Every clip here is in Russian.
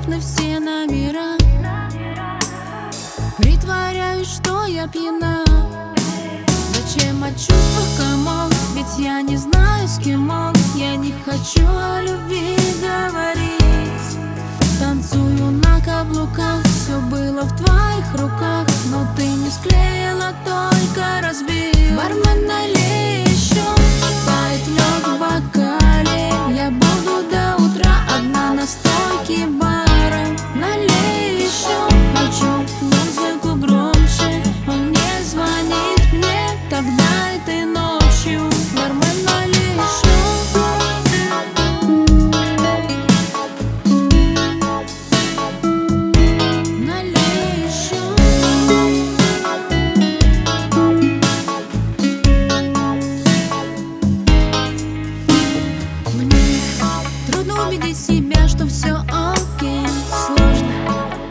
доступны все номера. Притворяюсь, что я пьяна. Зачем о чувствах комал? Ведь я не знаю, с кем он. Я не хочу о любви говорить. Танцую на каблуках. Все было в твоих руках. Но ты не склеила, только разбил Бармен налил Трудно убедить себя, что все окей. Сложно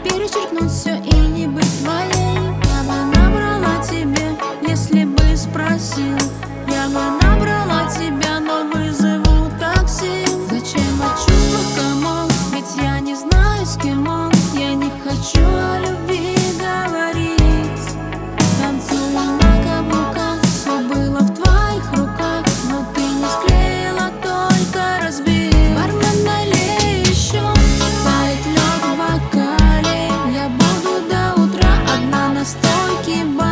перечеркнуть все и не быть твоей. Я бы набрала тебе, если бы спросил. Я бы набрала тебя, но вызов настойки бар.